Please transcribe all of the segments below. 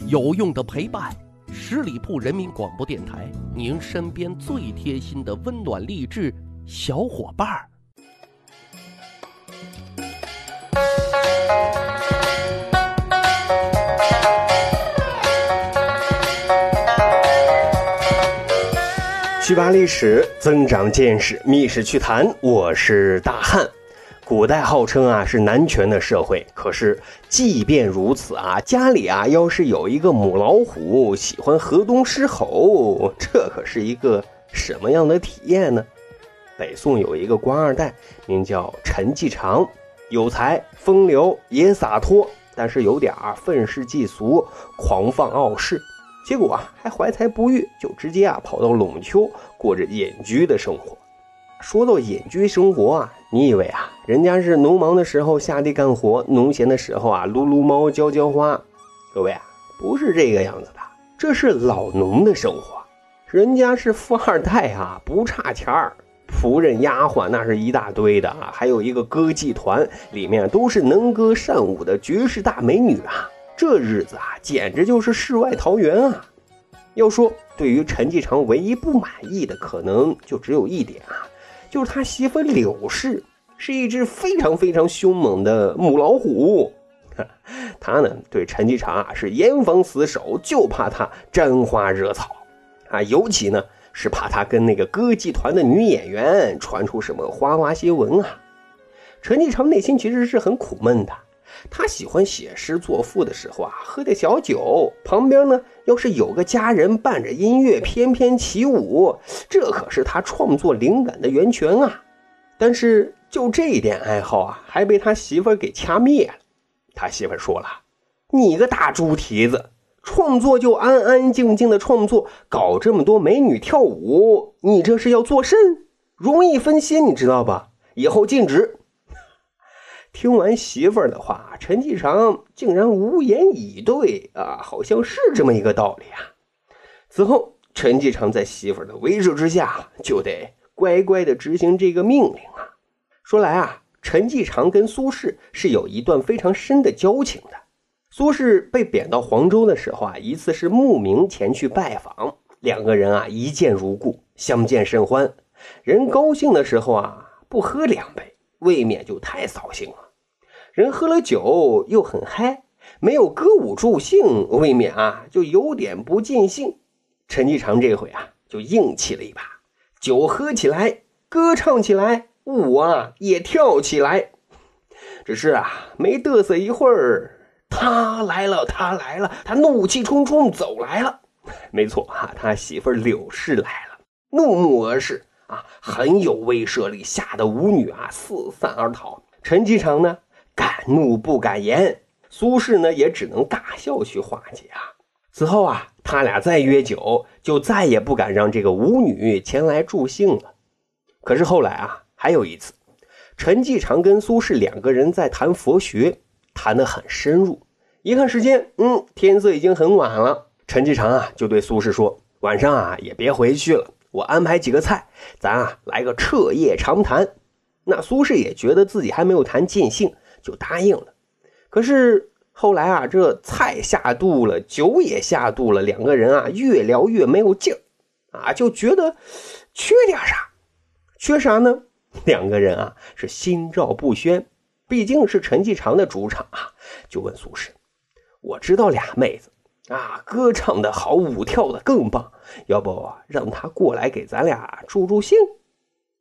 有用的陪伴，十里铺人民广播电台，您身边最贴心的温暖励志小伙伴儿。趣扒历史，增长见识，密室趣谈。我是大汉。古代号称啊是男权的社会，可是即便如此啊，家里啊要是有一个母老虎，喜欢河东狮吼，这可是一个什么样的体验呢？北宋有一个官二代，名叫陈继常，有才风流也洒脱，但是有点愤世嫉俗、狂放傲世。结果啊，还怀才不遇，就直接啊跑到陇丘过着隐居的生活。说到隐居生活啊，你以为啊，人家是农忙的时候下地干活，农闲的时候啊撸撸猫、浇浇花？各位啊，不是这个样子的，这是老农的生活。人家是富二代啊，不差钱儿，仆人丫鬟那是一大堆的啊，还有一个歌妓团，里面都是能歌善舞的绝世大美女啊。这日子啊，简直就是世外桃源啊！要说对于陈继常唯一不满意的，可能就只有一点啊，就是他媳妇柳氏是一只非常非常凶猛的母老虎。他呢，对陈继常啊是严防死守，就怕他沾花惹草啊，尤其呢是怕他跟那个歌剧团的女演员传出什么花花新闻啊。陈继常内心其实是很苦闷的。他喜欢写诗作赋的时候啊，喝点小酒，旁边呢要是有个家人伴着音乐翩翩起舞，这可是他创作灵感的源泉啊。但是就这一点爱好啊，还被他媳妇给掐灭了。他媳妇说了：“你个大猪蹄子，创作就安安静静的创作，搞这么多美女跳舞，你这是要做甚？容易分心，你知道吧？以后禁止。”听完媳妇儿的话，陈继常竟然无言以对啊，好像是这么一个道理啊。此后，陈继常在媳妇儿的威慑之下，就得乖乖的执行这个命令啊。说来啊，陈继常跟苏轼是有一段非常深的交情的。苏轼被贬到黄州的时候啊，一次是慕名前去拜访，两个人啊一见如故，相见甚欢。人高兴的时候啊，不喝两杯。未免就太扫兴了，人喝了酒又很嗨，没有歌舞助兴，未免啊就有点不尽兴。陈继常这回啊就硬气了一把，酒喝起来，歌唱起来，舞啊也跳起来。只是啊没嘚瑟一会儿，他来了，他来了，他怒气冲冲走来了。没错啊，他媳妇柳氏来了，怒目而视。啊，很有威慑力，吓得舞女啊四散而逃。陈继常呢，敢怒不敢言。苏轼呢，也只能大笑去化解啊。此后啊，他俩再约酒，就再也不敢让这个舞女前来助兴了。可是后来啊，还有一次，陈继常跟苏轼两个人在谈佛学，谈得很深入。一看时间，嗯，天色已经很晚了。陈继常啊，就对苏轼说：“晚上啊，也别回去了。”我安排几个菜，咱啊来个彻夜长谈。那苏轼也觉得自己还没有谈尽兴，就答应了。可是后来啊，这菜下肚了，酒也下肚了，两个人啊越聊越没有劲儿啊，就觉得缺点啥？缺啥呢？两个人啊是心照不宣，毕竟是陈继常的主场啊，就问苏轼：“我知道俩妹子。”啊，歌唱的好，舞跳的更棒，要不让他过来给咱俩助助兴？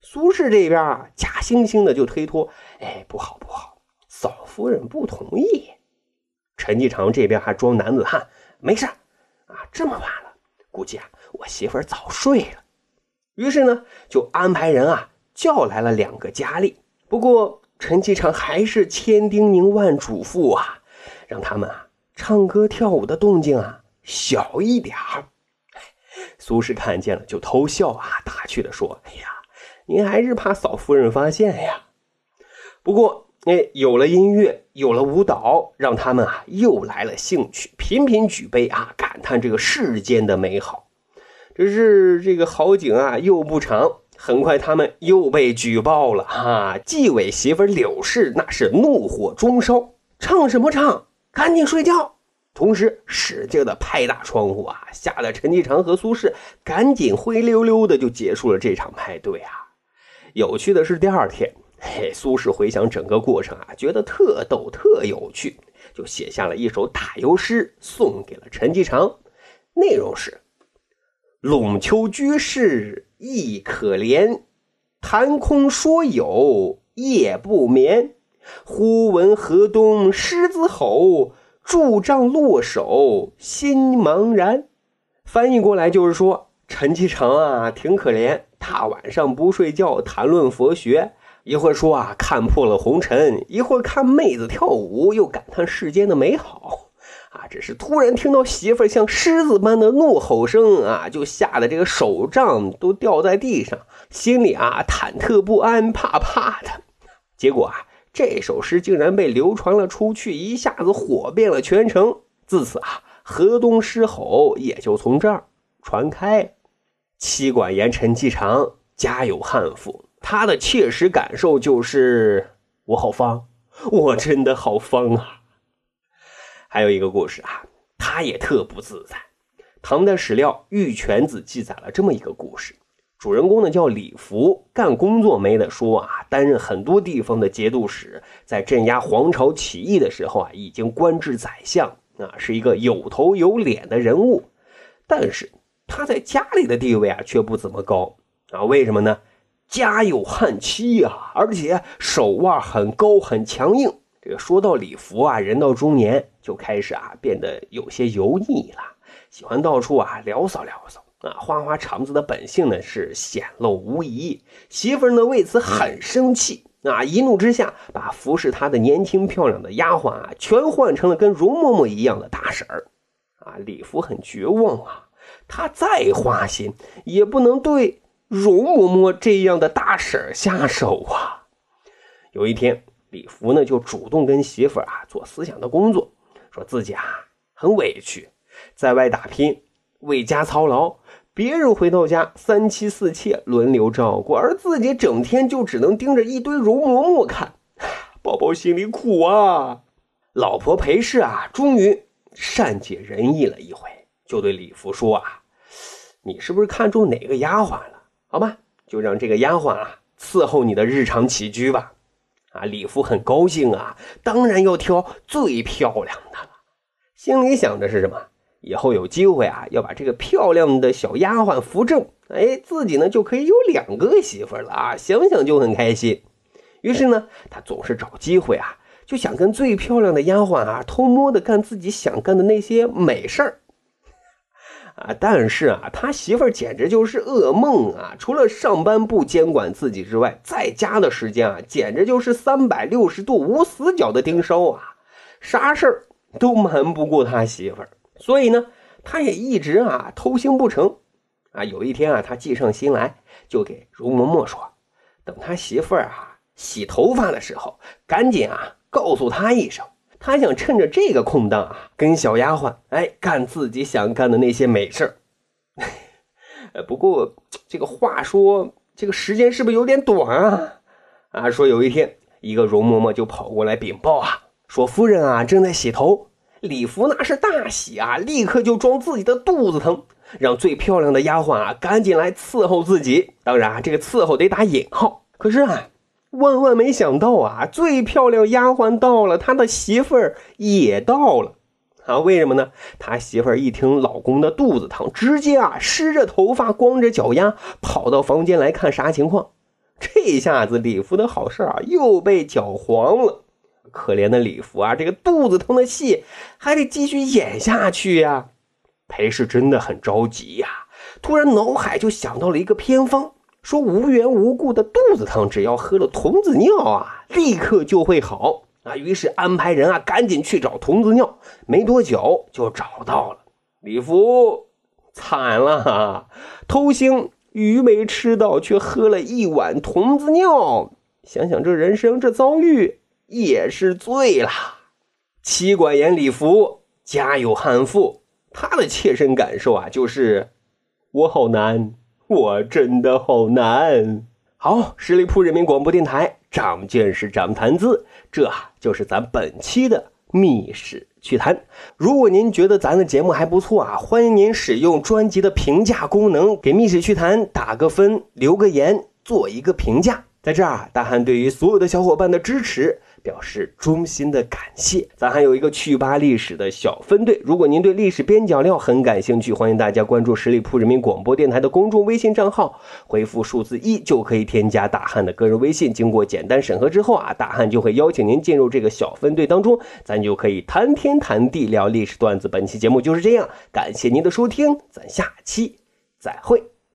苏轼这边啊，假惺惺的就推脱，哎，不好不好，嫂夫人不同意。陈继常这边还装男子汉，没事啊，这么晚了，估计啊，我媳妇早睡了。于是呢，就安排人啊，叫来了两个佳丽。不过陈继常还是千叮咛万嘱咐啊，让他们啊。唱歌跳舞的动静啊，小一点儿。苏轼看见了，就偷笑啊，打趣的说：“哎呀，您还是怕嫂夫人发现呀？”不过，哎，有了音乐，有了舞蹈，让他们啊又来了兴趣，频频举杯啊，感叹这个世间的美好。只是这个好景啊，又不长，很快他们又被举报了啊！纪委媳妇柳氏那是怒火中烧，唱什么唱？赶紧睡觉！同时使劲的拍打窗户啊，吓得陈继常和苏轼赶紧灰溜溜的就结束了这场派对啊。有趣的是，第二天，嘿，苏轼回想整个过程啊，觉得特逗特有趣，就写下了一首打油诗送给了陈继常，内容是：陇丘居士亦可怜，谈空说有夜不眠。忽闻河东狮子吼，拄杖落手心茫然。翻译过来就是说，陈其诚啊，挺可怜，大晚上不睡觉谈论佛学，一会儿说啊看破了红尘，一会儿看妹子跳舞，又感叹世间的美好。啊，只是突然听到媳妇儿像狮子般的怒吼声啊，就吓得这个手杖都掉在地上，心里啊忐忑不安，怕怕的。结果啊。这首诗竟然被流传了出去，一下子火遍了全城。自此啊，河东狮吼也就从这儿传开。妻管严陈季常家有悍妇，他的切实感受就是我好方，我真的好方啊。还有一个故事啊，他也特不自在。唐代史料《玉泉子》记载了这么一个故事。主人公呢叫李福，干工作没得说啊，担任很多地方的节度使，在镇压黄巢起义的时候啊，已经官至宰相啊，是一个有头有脸的人物。但是他在家里的地位啊却不怎么高啊，为什么呢？家有悍妻啊，而且手腕很高很强硬。这个说到李福啊，人到中年就开始啊变得有些油腻了，喜欢到处啊聊骚聊骚。啊，花花肠子的本性呢是显露无遗。媳妇呢为此很生气，啊，一怒之下把服侍他的年轻漂亮的丫鬟啊全换成了跟容嬷嬷一样的大婶儿。啊，李福很绝望啊，他再花心也不能对容嬷嬷这样的大婶下手啊。有一天，李福呢就主动跟媳妇啊做思想的工作，说自己啊很委屈，在外打拼，为家操劳。别人回到家，三妻四妾轮流照顾，而自己整天就只能盯着一堆容嬷嬷看，宝宝心里苦啊。老婆裴氏啊，终于善解人意了一回，就对李福说啊：“你是不是看中哪个丫鬟了？好吧，就让这个丫鬟啊伺候你的日常起居吧。”啊，李福很高兴啊，当然要挑最漂亮的了，心里想的是什么？以后有机会啊，要把这个漂亮的小丫鬟扶正，哎，自己呢就可以有两个媳妇了啊！想想就很开心。于是呢，他总是找机会啊，就想跟最漂亮的丫鬟啊偷摸的干自己想干的那些美事儿啊。但是啊，他媳妇儿简直就是噩梦啊！除了上班不监管自己之外，在家的时间啊，简直就是三百六十度无死角的盯梢啊，啥事儿都瞒不过他媳妇儿。所以呢，他也一直啊偷腥不成，啊，有一天啊，他计上心来，就给容嬷嬷说，等他媳妇儿啊洗头发的时候，赶紧啊告诉他一声，他想趁着这个空档啊，跟小丫鬟哎干自己想干的那些美事儿。不过这个话说，这个时间是不是有点短啊？啊，说有一天，一个容嬷嬷就跑过来禀报啊，说夫人啊正在洗头。李福那是大喜啊，立刻就装自己的肚子疼，让最漂亮的丫鬟啊赶紧来伺候自己。当然啊，这个伺候得打引号。可是啊，万万没想到啊，最漂亮丫鬟到了，他的媳妇儿也到了啊。为什么呢？他媳妇儿一听老公的肚子疼，直接啊湿着头发，光着脚丫跑到房间来看啥情况。这下子李福的好事啊又被搅黄了。可怜的李福啊，这个肚子疼的戏还得继续演下去呀。裴氏真的很着急呀，突然脑海就想到了一个偏方，说无缘无故的肚子疼，只要喝了童子尿啊，立刻就会好啊。于是安排人啊，赶紧去找童子尿，没多久就找到了。李福惨了，偷腥鱼没吃到，却喝了一碗童子尿。想想这人生，这遭遇。也是醉了。妻管严李福家有悍妇，他的切身感受啊，就是我好难，我真的好难。好，十里铺人民广播电台长见识，长谈资，这就是咱本期的密室趣谈。如果您觉得咱的节目还不错啊，欢迎您使用专辑的评价功能，给《密室趣谈》打个分，留个言，做一个评价。在这儿，大汉对于所有的小伙伴的支持表示衷心的感谢。咱还有一个趣吧历史的小分队，如果您对历史边角料很感兴趣，欢迎大家关注十里铺人民广播电台的公众微信账号，回复数字一就可以添加大汉的个人微信。经过简单审核之后啊，大汉就会邀请您进入这个小分队当中，咱就可以谈天谈地聊历史段子。本期节目就是这样，感谢您的收听，咱下期再会。